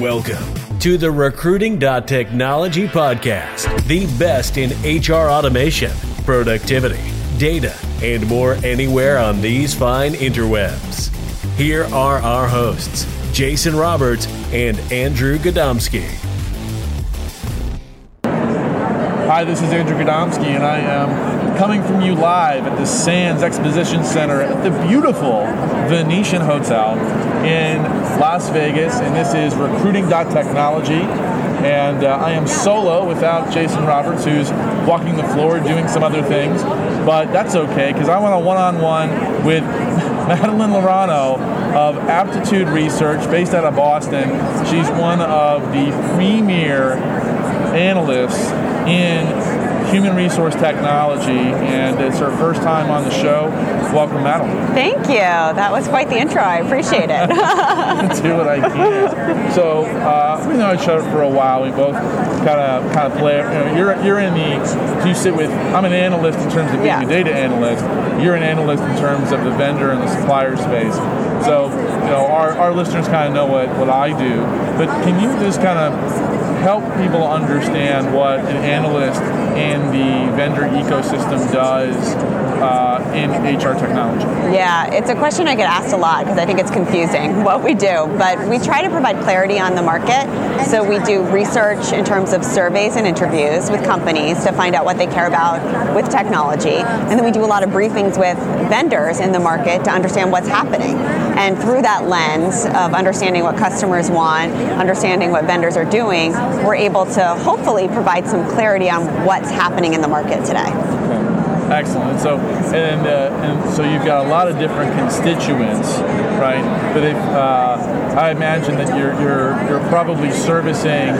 Welcome to the Recruiting.Technology podcast, the best in HR automation, productivity, data, and more anywhere on these fine interwebs. Here are our hosts, Jason Roberts and Andrew Gadomski. Hi, this is Andrew Gadomski, and I am coming from you live at the Sands Exposition Center at the beautiful Venetian Hotel in Las Vegas, and this is Recruiting.Technology. And uh, I am solo without Jason Roberts, who's walking the floor doing some other things, but that's okay because I want a one on one with Madeline Laurano of Aptitude Research based out of Boston. She's one of the premier analysts in human resource technology, and it's her first time on the show. Welcome, Madeline. Thank you. That was quite the intro. I appreciate it. Do what I can. So uh, we know each other for a while. We both kind of kind of play. You know, you're you're in the. You sit with. I'm an analyst in terms of being Yeah. a data analyst. You're an analyst in terms of the vendor and the supplier space. So you know our, our listeners kind of know what what I do. But can you just kind of help people understand what an analyst in the vendor ecosystem does uh, in HR technology? yeah, it's a question I get asked a lot because I think it's confusing what we do. But we try to provide clarity on the market. So we do research in terms of surveys and interviews with companies to find out what they care about with technology. And then we do a lot of briefings with vendors in the market to understand what's happening. And through that lens of understanding what customers want, understanding what vendors are doing, we're able to hopefully provide some clarity on what's happening in the market today. Excellent. So, and, uh, and so you've got a lot of different constituents, right? But if, uh, I imagine that you're, you're you're probably servicing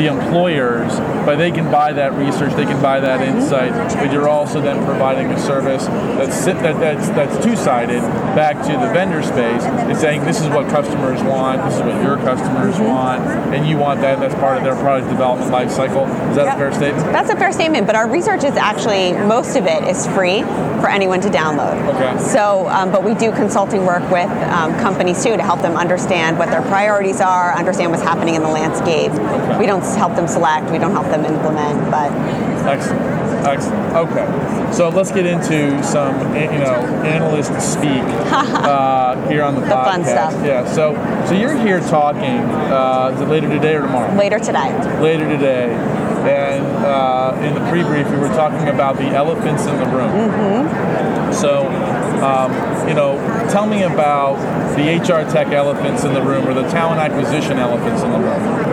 the employers, but they can buy that research, they can buy that insight, but you're also then providing a service that's that, that's that's two-sided back to the vendor space and saying this is what customers want, this is what your customers want, and you want that. That's part of their product development life cycle. Is that Yep. a fair statement? That's a fair statement, but our research is actually, most of it is free for anyone to download. Okay. So, um, but we do consulting work with um, companies too to help them understand what their priorities are, understand what's happening in the landscape. We don't help them select, we don't help them implement, but Excellent. Excellent. Okay. So let's get into some, you know, analyst speak uh, here on the, The podcast. fun stuff. Yeah. So, so you're here talking. Uh, is it later today or tomorrow? later today. Later today. And uh, in the pre-brief, we were talking about the elephants in the room. Mm-hmm. So, um, you know, tell me about the HR tech elephants in the room or the talent acquisition elephants in the room.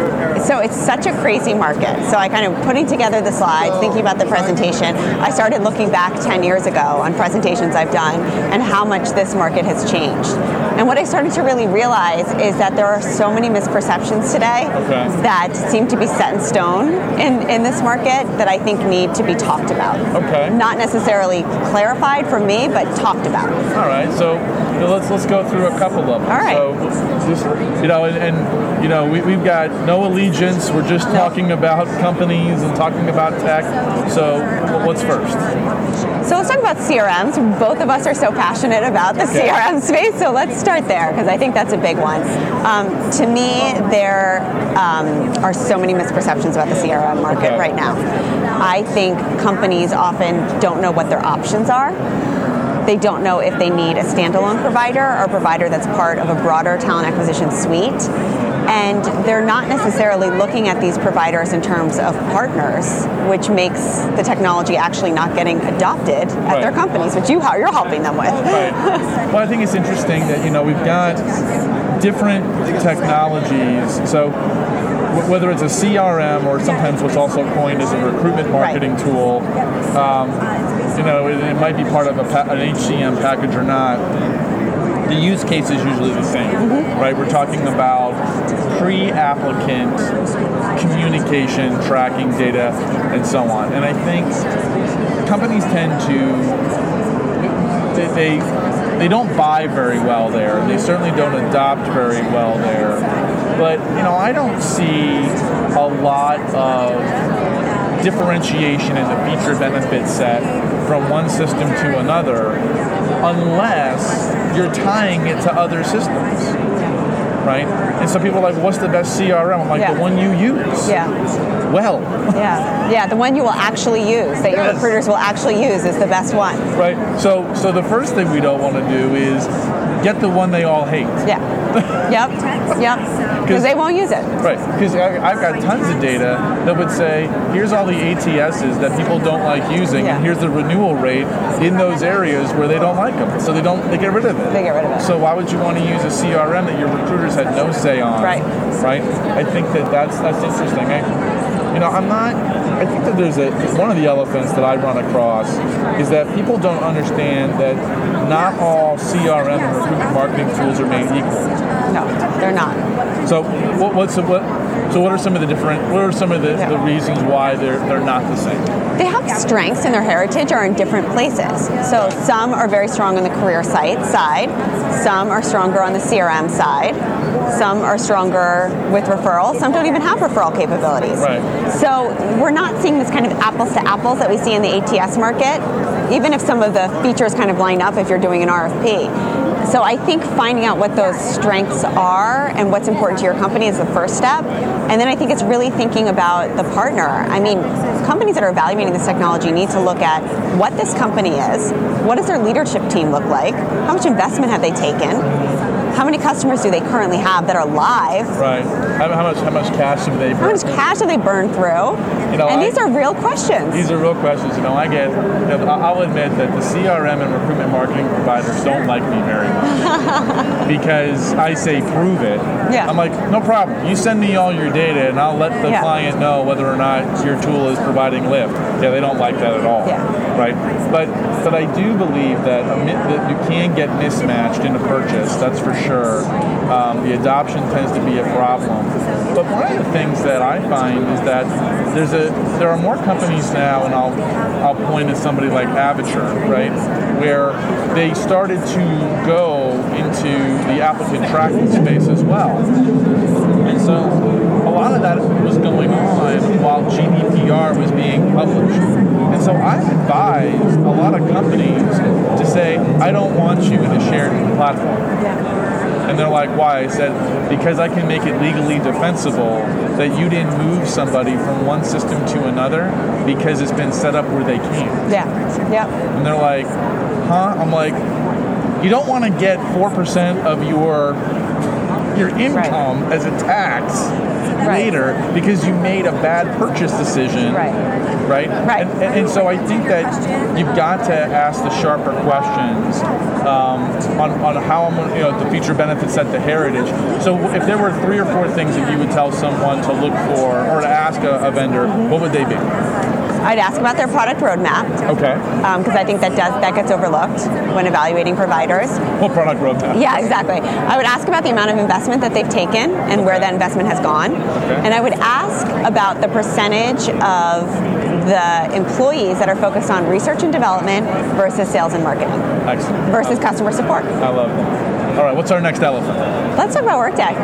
So it's such a crazy market. So I kind of putting together the slides, thinking about the presentation. I started looking back 10 years ago on presentations I've done and how much this market has changed. And what I started to really realize is that there are so many misperceptions today Okay. that seem to be set in stone in, in this market that I think need to be talked about. Okay. Not necessarily clarified for me, but talked about. All right, so you know, let's let's go through a couple of them. All right. So, just you know, and, and you know, we, we've got no allegiance. We're just talking about companies and talking about tech. So, what's first? So let's talk about CRMs. Both of us are so passionate about the Okay. CRM space, so let's start there because I think that's a big one. Um, to me, there um, are so many misperceptions about the CRM market Okay. right now. I think companies often don't know what their options are. They don't know if they need a standalone provider or a provider that's part of a broader talent acquisition suite. And they're not necessarily looking at these providers in terms of partners, which makes the technology actually not getting adopted at their companies, which you you're helping them with. Right. well, I think it's interesting that you know we've got different technologies. So. wh- Whether it's a CRM or sometimes what's also coined as a recruitment marketing tool, um, you know, it, it might be part of a pa- an HCM package or not. the use case is usually the same, mm-hmm. right? We're talking about pre-applicant communication, tracking data, and so on. And I think companies tend to they, they they don't buy very well there. They certainly don't adopt very well there. But you know, I don't see a lot of differentiation in the feature benefit set from one system to another unless you're tying it to other systems. right? And some people are like, what's the best CRM? I'm like, Yeah. the one you use. Yeah. Well, Yeah. Yeah. The one you will actually use, that your recruiters will actually use, is the best one. right? So, so the first thing we don't want to do is get the one they all hate. Yeah. yep. Yep. Because they won't use it. Right, because I've got tons of data that would say, here's all the ATSs that people don't like using, Yeah. and here's the renewal rate in those areas where they don't like them. So they don't, they get rid of it. They get rid of it. So why would you want to use a CRM that your recruiters had no say on? Right. Right. I think that that's that's interesting. I, you know, I'm not. I think that there's a one of the elephants that I run across is that people don't understand that not all CRM and recruitment marketing tools are made equal. No, they're not. So what, what's the, what? So what are some of the different? What are some of the, Yeah. the reasons why they're they're not the same? They have strengths and their heritage are in different places. So some are very strong on the career site side, some are stronger on the CRM side, some are stronger with referrals, some don't even have referral capabilities. Right. So we're not seeing this kind of apples to apples that we see in the ATS market, even if some of the features kind of line up if you're doing an RFP. So I think finding out what those strengths are and what's important to your company is the first step. And then I think it's really thinking about the partner. I mean, companies that are evaluating this technology need to look at what this company is, what does their leadership team look like, how much investment have they taken, how many customers do they currently have that are live, Right. How, how much how much cash have they? how much cash have they burned through, You know, and I- these are real questions. These are real questions. You know, I get. I'll admit that the CRM and recruitment marketing providers don't like me very much because I say prove it. Yeah. I'm like, no problem. You send me all your data, and I'll let the Yeah. client know whether or not your tool is providing lift. Yeah, they don't like that at all. Yeah. Right. But but I do believe that, that you can get mismatched in a purchase. That's for sure. Um, the adoption tends to be a problem. But one of the things that I find is that there's a there are more companies now, and I'll I'll point at somebody like Avature, right, where they started to go into the applicant tracking space as well. And so a lot of that was going on while GDPR was being published. And so I've advised a lot of companies to say, I don't want you in a shared platform. And they're like, why? I said, because I can make it legally defensible that you didn't move somebody from one system to another because it's been set up where they can't. yeah, yep. And they're like, huh? I'm like, you don't want to get 4% of your your income as a tax Right. later because you made a bad purchase decision. Right. Right? Right. And, and, and so I think that you've got to ask the sharper questions um, on, on how I'm, you know, the future benefits at the heritage. So if there were three or four things that you would tell someone to look for or to ask a, a vendor, what would they be? I'd ask about their product roadmap Okay. Um, because I think that does that gets overlooked when evaluating providers. What product roadmap? Yeah, exactly. I would ask about the amount of investment that they've taken and where that investment has gone. And I would ask about the percentage of the employees that are focused on research and development versus sales and marketing Excellent. versus customer support. I love that. All right, what's our next elephant? Let's talk about Workday.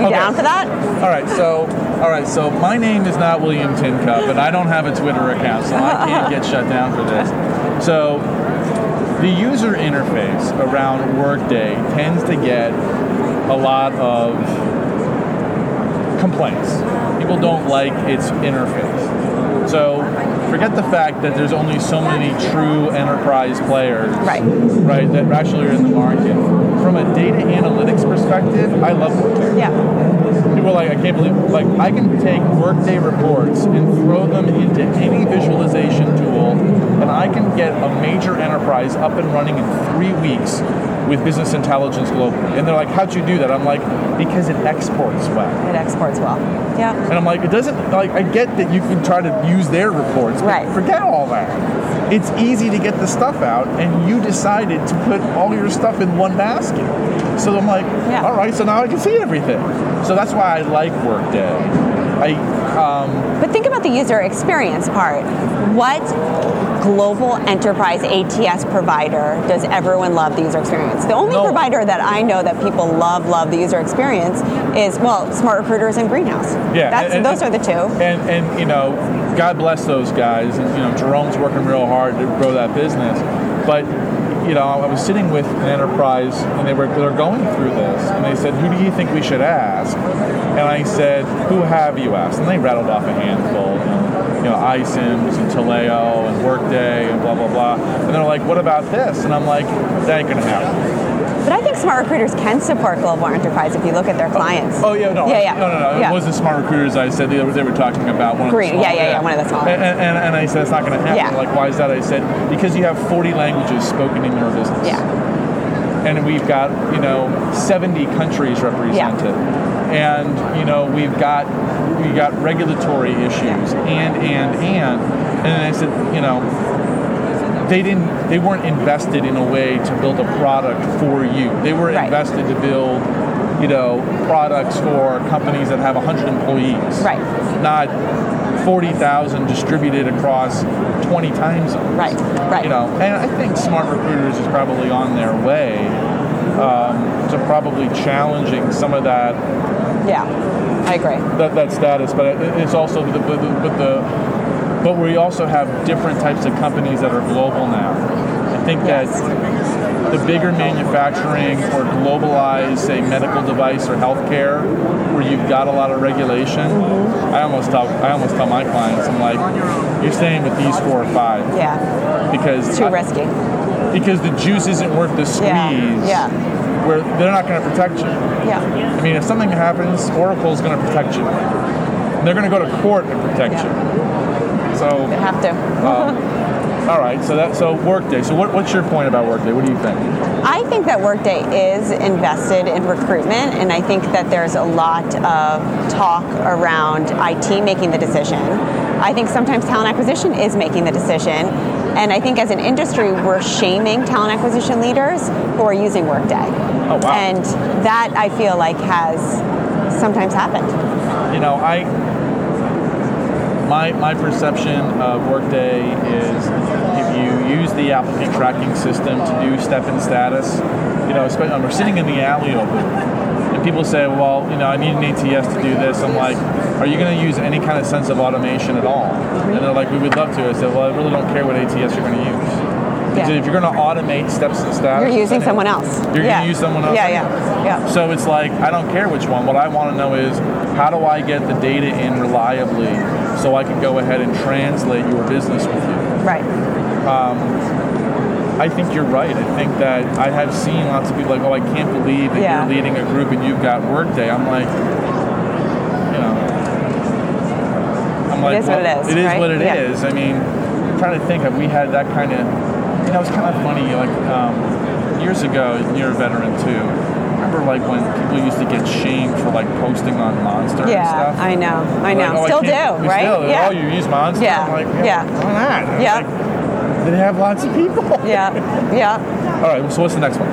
You Okay. down for that? All right, so all right, so my name is not William Tincup, and I don't have a Twitter account, so I can't get shut down for this. So the user interface around Workday tends to get a lot of complaints. People don't like its interface. So forget the fact that there's only so many true enterprise players, Right. right, that actually are in the market. From a data analytics perspective, I love Workday. Yeah. People are like, I can't believe, like, I can take Workday reports and throw them into any visualization tool, and I can get a major enterprise up and running in three weeks with business intelligence globally. And they're like, how'd you do that? I'm like, because it exports well. It exports well. Yeah. And I'm like, it doesn't, like, I get that you can try to use their reports, but Right. forget all that. It's easy to get the stuff out, and you decided to put all your stuff in one basket. So I'm like, Yeah. all right, so now I can see everything. So that's why I like Workday. I, um, But think about the user experience part. What global enterprise ATS provider does everyone love the user experience? The only No. provider that I know that people love, love the user experience is, well, Smart Recruiters and Greenhouse. Yeah, That's, and- those and- are the two. and and you know, God bless those guys. And you know, Jerome's working real hard to grow that business. But you know, I was sitting with an enterprise and they were they were going through this, and they said, "Who do you think we should ask?" And I said, "Who have you asked?" And they rattled off a handful, you know, iCIMS and Taleo and Workday and blah blah blah. And they're like, "What about this?" And I'm like, "That ain't gonna happen." But I think smart recruiters can support global enterprise if you look at their clients. Oh, oh yeah, no, Yeah, yeah. no, no, no. Yeah. It was the smart recruiters. I said they were, they were talking about one. Green, Of the yeah, small- yeah, yeah, yeah, one of the smaller. And, and, and I said it's not going to happen. Yeah. Like, why is that? I said because you have 40 languages spoken in your business. Yeah. And we've got you know 70 countries represented. And you know we've got we got regulatory issues and and and and then I said you know they didn't they weren't invested in a way to build a product for you they were Right. invested to build you know products for companies that have 100 employees Right. not 40,000 distributed across 20 time zones Right, right. you know and i think smart recruiters is probably on their way um, to probably challenging some of that Yeah, I agree. that, that status, but it's also the, but the, but the but we also have different types of companies that are global now. I think Yes. that the bigger manufacturing or globalized, say, medical device or healthcare, where you've got a lot of regulation, Mm-hmm. I almost tell I almost tell my clients, I'm like, you're staying with these four or five Yeah, because too I- risky. because the juice isn't worth the squeeze. Yeah, yeah. Where they're not going to protect you. Yeah, I mean, if something happens, Oracle's going to protect you. They're going to go to court and protect Yeah. you. So, they have to. Um, all right. So that so Workday. So what, what's your point about Workday? What do you think? I think that Workday is invested in recruitment, and I think that there's a lot of talk around IT making the decision. I think sometimes talent acquisition is making the decision, and I think as an industry, we're shaming talent acquisition leaders who are using Workday. Oh, wow. And that I feel like has sometimes happened. You know, I my my perception of Workday is if you use the applicant tracking system to do step and status, you know, especially when we're sitting in the alley and people say, well, you know, I need an ATS to do this. I'm like, are you going to use any kind of sense of automation at all? And they're like, we would love to. I said, well, I really don't care what ATS you're going to use. Yeah. if you're going to automate steps and status, You're using someone else. You're yeah. going to use someone else. Yeah, yeah, yeah. So it's like I don't care which one. What I want to know is how do I get the data in reliably so I can go ahead and translate your business with you. Right. Um, I think you're right. I think that I have seen lots of people like, oh, I can't believe that Yeah. you're leading a group and you've got Workday. I'm like, you know, I'm like, is what it is, It is right? what it Yeah. is. I mean, I'm trying to think, have we had that kind of, you know, it's kind of funny. Like um, years ago, you're a veteran too. Remember, like when people used to get shamed for like posting on Monster and stuff. Yeah. I know. I know. Like, oh, Still do, right? Still, yeah. Oh, you use Monster? Yeah, I'm like, yeah. Why not? Yeah. like, they have lots of people. yeah. Yeah. All right. So what's the next one?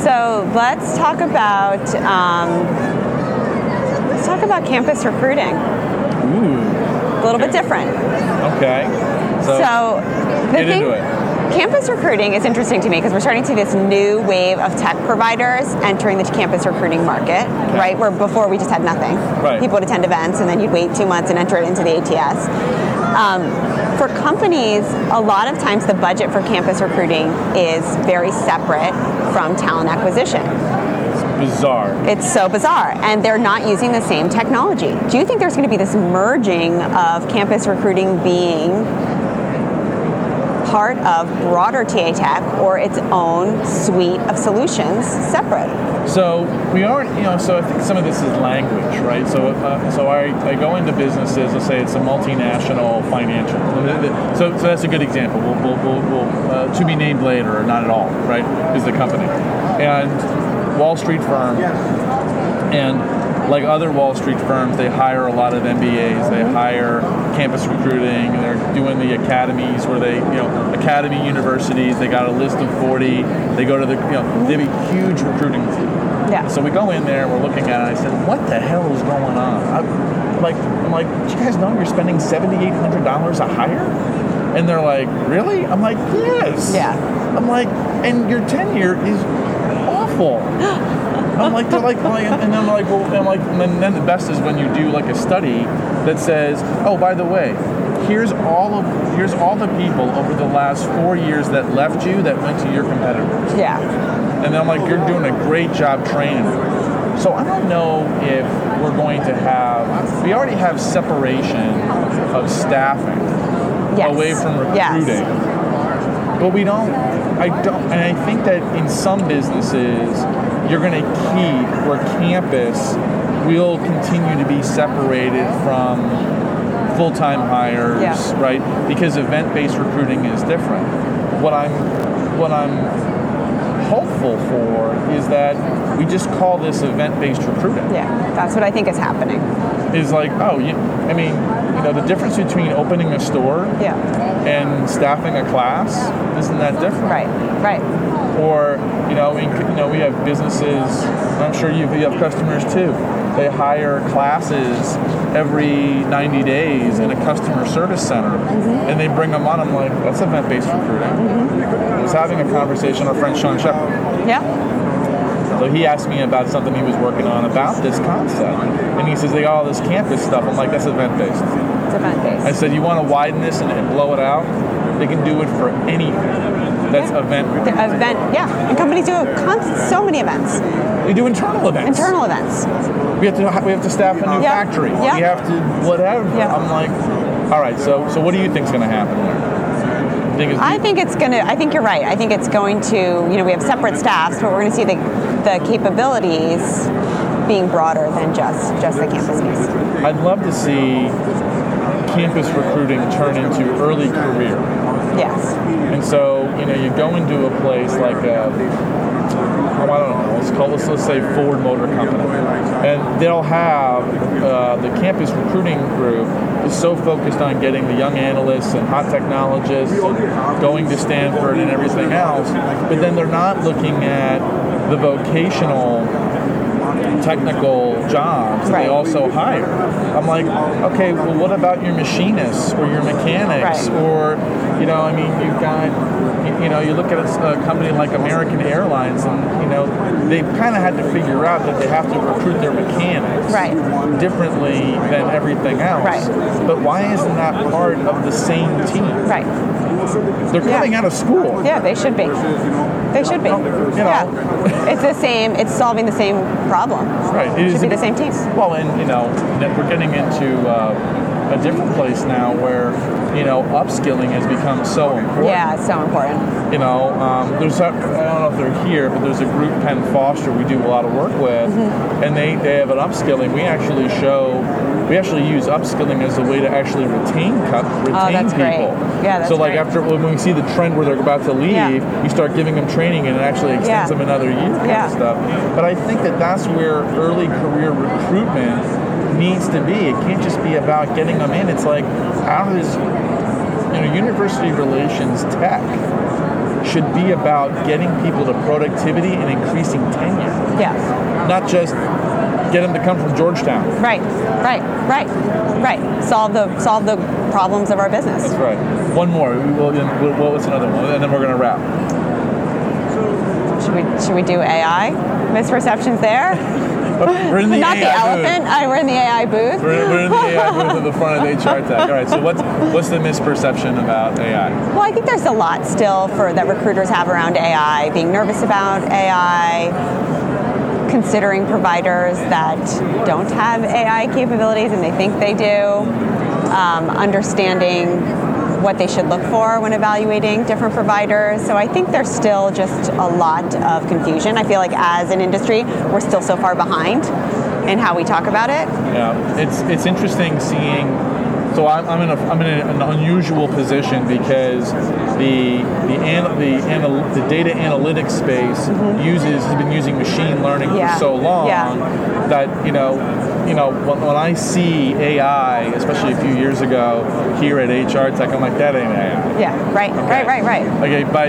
So let's talk about um, let's talk about campus recruiting. Ooh. A little bit different. Okay. So, So the thing, campus recruiting is interesting to me because we're starting to see this new wave of tech providers entering the campus recruiting market. Right, where before we just had nothing. Right. People would attend events and then you'd wait two months and enter it into the ATS. Um, for companies, a lot of times the budget for campus recruiting is very separate from talent acquisition. It's bizarre. It's so bizarre, and they're not using the same technology. Do you think there's going to be this merging of campus recruiting being part of broader TA Tech or its own suite of solutions separate? So we aren't, you know. So I think some of this is language, right? So, uh, so I, I go into businesses. Let's say it's a multinational financial. So, so that's a good example. We'll, we'll, we'll, we'll uh, to be named later, or not at all, right? Is the company and Wall Street firm, and like other Wall Street firms, they hire a lot of MBAs. They hire campus recruiting. They're doing the academies where they, you know, academy universities. They got a list of 40. They go to the, you know, they have a huge recruiting team. Yeah. So we go in there and we're looking at it. I said, "What the hell is going on?" I'm like, I'm like, "Do you guys know you're spending seventy eight hundred dollars a hire?" And they're like, "Really?" I'm like, "Yes." Yeah. I'm like, "And your tenure is awful." I'm like, they're like, like and then I'm like, well, I'm like, and then, then the best is when you do like a study that says, oh, by the way, here's all of here's all the people over the last four years that left you that went to your competitors. Yeah. And then I'm like, you're doing a great job training. So I don't know if we're going to have. We already have separation of staffing Yes. away from recruiting. Yes. But we don't. I don't. And I think that in some businesses, you're going to keep where campus will continue to be separated from full-time hires, Yeah. right? Because event-based recruiting is different. What I'm, what I'm hopeful for is that we just call this event-based recruiting. Yeah. That's what I think is happening. Is like, oh, you, I mean, you know, the difference between opening a store Yeah. And staffing a class isn't that different. Right. Right. Or you know, we, you know, we have businesses. I'm sure you, you have customers too. They hire classes every 90 days in a customer service center, mm-hmm. and they bring them on. I'm like, that's event-based recruiting. Mm-hmm. I was having a conversation with our friend Sean Shepard. Yeah. So he asked me about something he was working on about this concept, and he says they got all this campus stuff. I'm like, that's I said, you want to widen this and, and blow it out? They can do it for anything. That's event. The event, yeah. And companies do con- so many events, We do internal events. internal events. We have to we have to staff a new Yeah. factory. Yeah. We have to whatever. Yeah. I'm like, all right. So so what do you think's going to happen there? Think it's I think it's gonna. I think you're right. I think it's going to. You know, we have separate staffs, but we're going to see the the capabilities being broader than just just the campus piece. I'd love to see campus recruiting turn into early career. Yes. And so, you know, you go into a place like a, oh, I don't know, let's call this, let's say Ford Motor Company. And they'll have uh, the campus recruiting group is so focused on getting the young analysts and hot technologists and going to Stanford and everything else, but then they're not looking at the vocational technical jobs that Right. they also hire. I'm like, okay, well, what about your machinists or your mechanics Right. or, you know, I mean, you've got, you- you know, you look at a, a company like American Airlines, and you know, they've kind of had to figure out that they have to recruit their mechanics Right. differently than everything else. Right. But why isn't that part of the same team? Right. They're Yeah. coming out of school. Yeah, they should be. They should be. You know. Yeah. It's the same. It's solving the same problem. Right. It It should be the same team. Well, and you know, we're getting into uh, a different place now where you know upskilling has become so important. Yeah, it's so important. You know, um, there's a, I don't know if they're here, but there's a group Penn Foster we do a lot of work with, Mm-hmm. and they they have an upskilling. We actually show. We actually use upskilling as a way to actually retain cu- retain Oh, that's people. great. Yeah, that's so like great. after when we see the trend where they're about to leave, Yeah. you start giving them training and it actually extends Yeah. them another year kind Yeah. of stuff. But I think that that's where early career recruitment needs to be. It can't just be about getting them in. It's like how does you know university relations tech should be about getting people to productivity and increasing tenure, Yeah. not just get them to come from Georgetown. Right. Right. Right. Right. Solve the solve the problems of our business. That's right. One more. What was another one? And then we're going to wrap. Should we should we do AI? Misperceptions there? We're in the Not AI the booth. elephant. I, we're in the AI booth. We're, we're in the AI booth at the front of HR Tech. All right. So what's what's the misperception about AI? Well, I think there's a lot still for that recruiters have around AI, being nervous about AI, considering providers that don't have AI capabilities and they think they do, um, understanding what they should look for when evaluating different providers. So I think there's still just a lot of confusion. I feel like as an industry, we're still so far behind in how we talk about it. Yeah, it's it's interesting seeing. So I'm, I'm in a I'm in an unusual position because the the an, the anal, the data analytics space uses has been using machine learning Mm-hmm. Yeah. for so long Yeah. that you know you know when, when I see AI, especially a few years ago here at HR Tech, I'm like that ain't AI. Yeah, right, right, right, right. Okay, but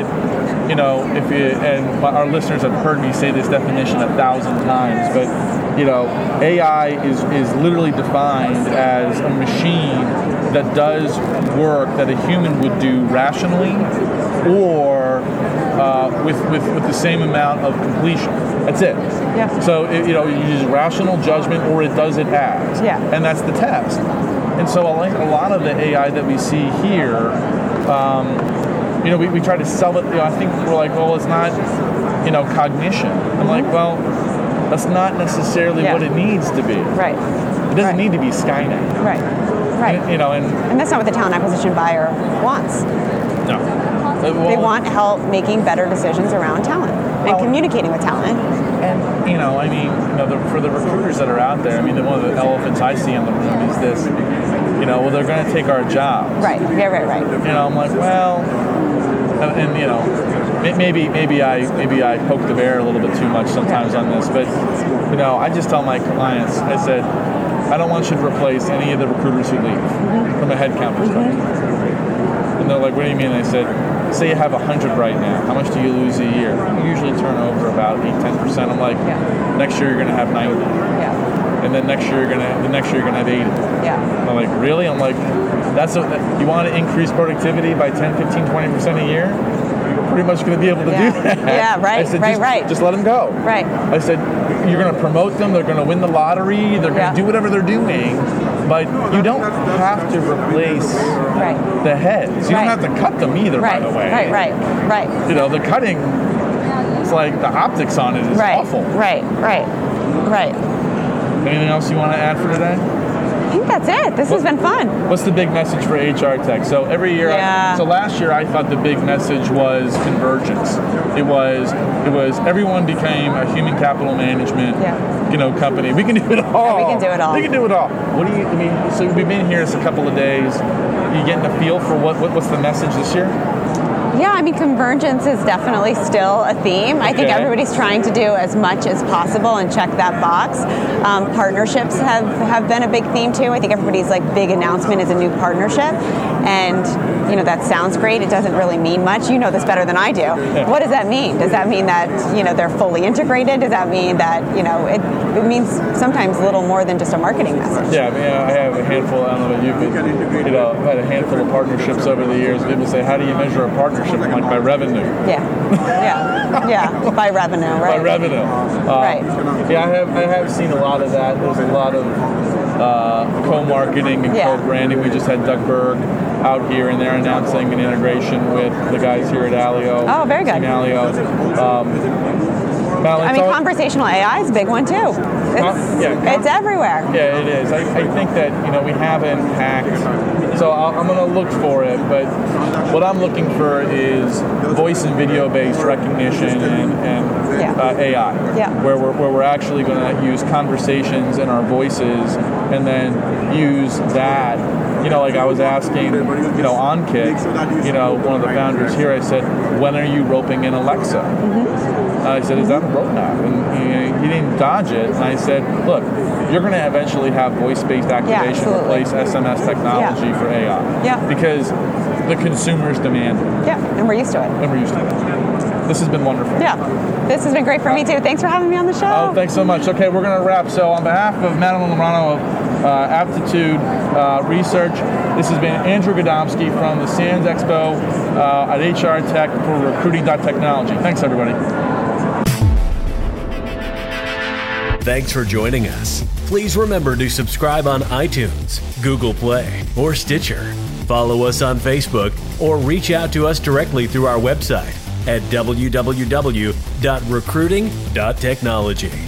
you know, if you and our listeners have heard me say this definition a thousand times, but you know, AI is is literally defined as a machine that does work that a human would do rationally, or uh, with, with with the same amount of completion. That's it. Yeah. So it, you know, you use rational judgment, or it does it act. Yeah. And that's the test. And so I think a lot of the AI that we see here, um, you know, we, we try to sell it. You know, I think we're like, well, it's not, you know, cognition. I'm like, well, that's not necessarily Yeah. what it needs to be. Right. It doesn't Right. need to be Skynet. Right. Right. You know, and And that's not what the talent acquisition buyer wants. no. They want help making better decisions around talent and communicating with talent. And you know, I mean, you know, the, for the recruiters that are out there, I mean, the, one of the elephants I see in the room is this. You know, well, they're going to take our jobs. Right. Yeah. Right. Right. You know, I'm like, well, and, and you know, maybe maybe I maybe I poke the bear a little bit too much sometimes on this, but you know, I just tell my clients, I said, I don't want you to replace any of the recruiters who leave mm-hmm. from a headcount perspective. Mm-hmm. And they're like, what do you mean? I said, say you have 100 right now. How much do you lose a year? You usually turn over about 8, 10%. I'm like, Yeah. next year you're going to have 90. Yeah. And then next year you're going to, the next year you're going to have 80. Yeah. And I'm like, really? I'm like, that's what, you want to increase productivity by 10, 15, 20% a year? You're pretty much going to be able to Yeah. do that. Yeah, right, I said, right, just, right. Just let them go. Right. I said, you're going to promote them. They're going to win the lottery. They're going to Yeah. do whatever they're doing. But you don't have to replace Right. the heads. You Right. don't have to cut them either, Right. by the way. Right. Right. Right. You know, the cutting, it's like the optics on it is Right. awful. Right. Right. Right. Anything else you want to add for today? I think that's it. This has been fun. What's the big message for HR tech? So every year, I- so last year I thought the big message was convergence. It was it was everyone became a human capital management, Yeah. you know, company. We can do it all. we can do it all. We can do it all. What do you? I mean, so we've been here just a couple of days. You getting a feel for what, what what's the message this year? Yeah, I mean, convergence is definitely still a theme. I think everybody's trying to do as much as possible and check that box. Um, partnerships have, have been a big theme too. I think everybody's like big announcement is a new partnership. And, you know, that sounds great. It doesn't really mean much. You know this better than I do. What does that mean? Does that mean that, you know, they're fully integrated? Does that mean that, you know, it, it means sometimes a little more than just a marketing message? Yeah, I mean, I have a handful. I don't know about you, know, I've had a handful of partnerships over the years. People say, "How do you measure a partnership?" Like by revenue. Yeah. Yeah. Yeah. By revenue, right? by revenue. Uh, Right. Yeah, I have I have seen a lot of that. There's a lot of uh, co-marketing and Yeah. co-branding. We just had Doug Berg out here, and they're announcing an integration with the guys here at Alio. Oh, very good. Team Alio. Um, now, I mean, all- conversational AI is a big one too. It's, yeah, con- it's everywhere. Yeah, it is. I, I think that you know we haven't hacked, so I'll, I'm going to look for it. But what I'm looking for is voice and video based recognition and, and Yeah. uh, AI, Yeah. where we're where we're actually going to use conversations and our voices and then use that. You know, like I was asking, you know, on Kick, you know, one of the founders here, I said, when are you roping in Alexa? I said, is that a roadmap? And he, didn't dodge it. And I said, look, you're going to eventually have voice-based activation absolutely. replace SMS technology for AI. Yeah. Because the consumers demand it, Yeah, and we're used to it. and we're used to it. This has been wonderful. Yeah, this has been great for me too. Thanks for having me on the show. Oh, thanks so much. Okay, we're going to wrap. So, on behalf of Madeline Laurano of uh, Aptitude uh, Research, this has been Andrew Gadomski from the Sands Expo uh, at HR Tech for Recruiting.Technology. Thanks, everybody. Thanks for joining us. Please remember to subscribe on iTunes, Google Play, or Stitcher. Follow us on Facebook or reach out to us directly through our website at www.recruiting.technology.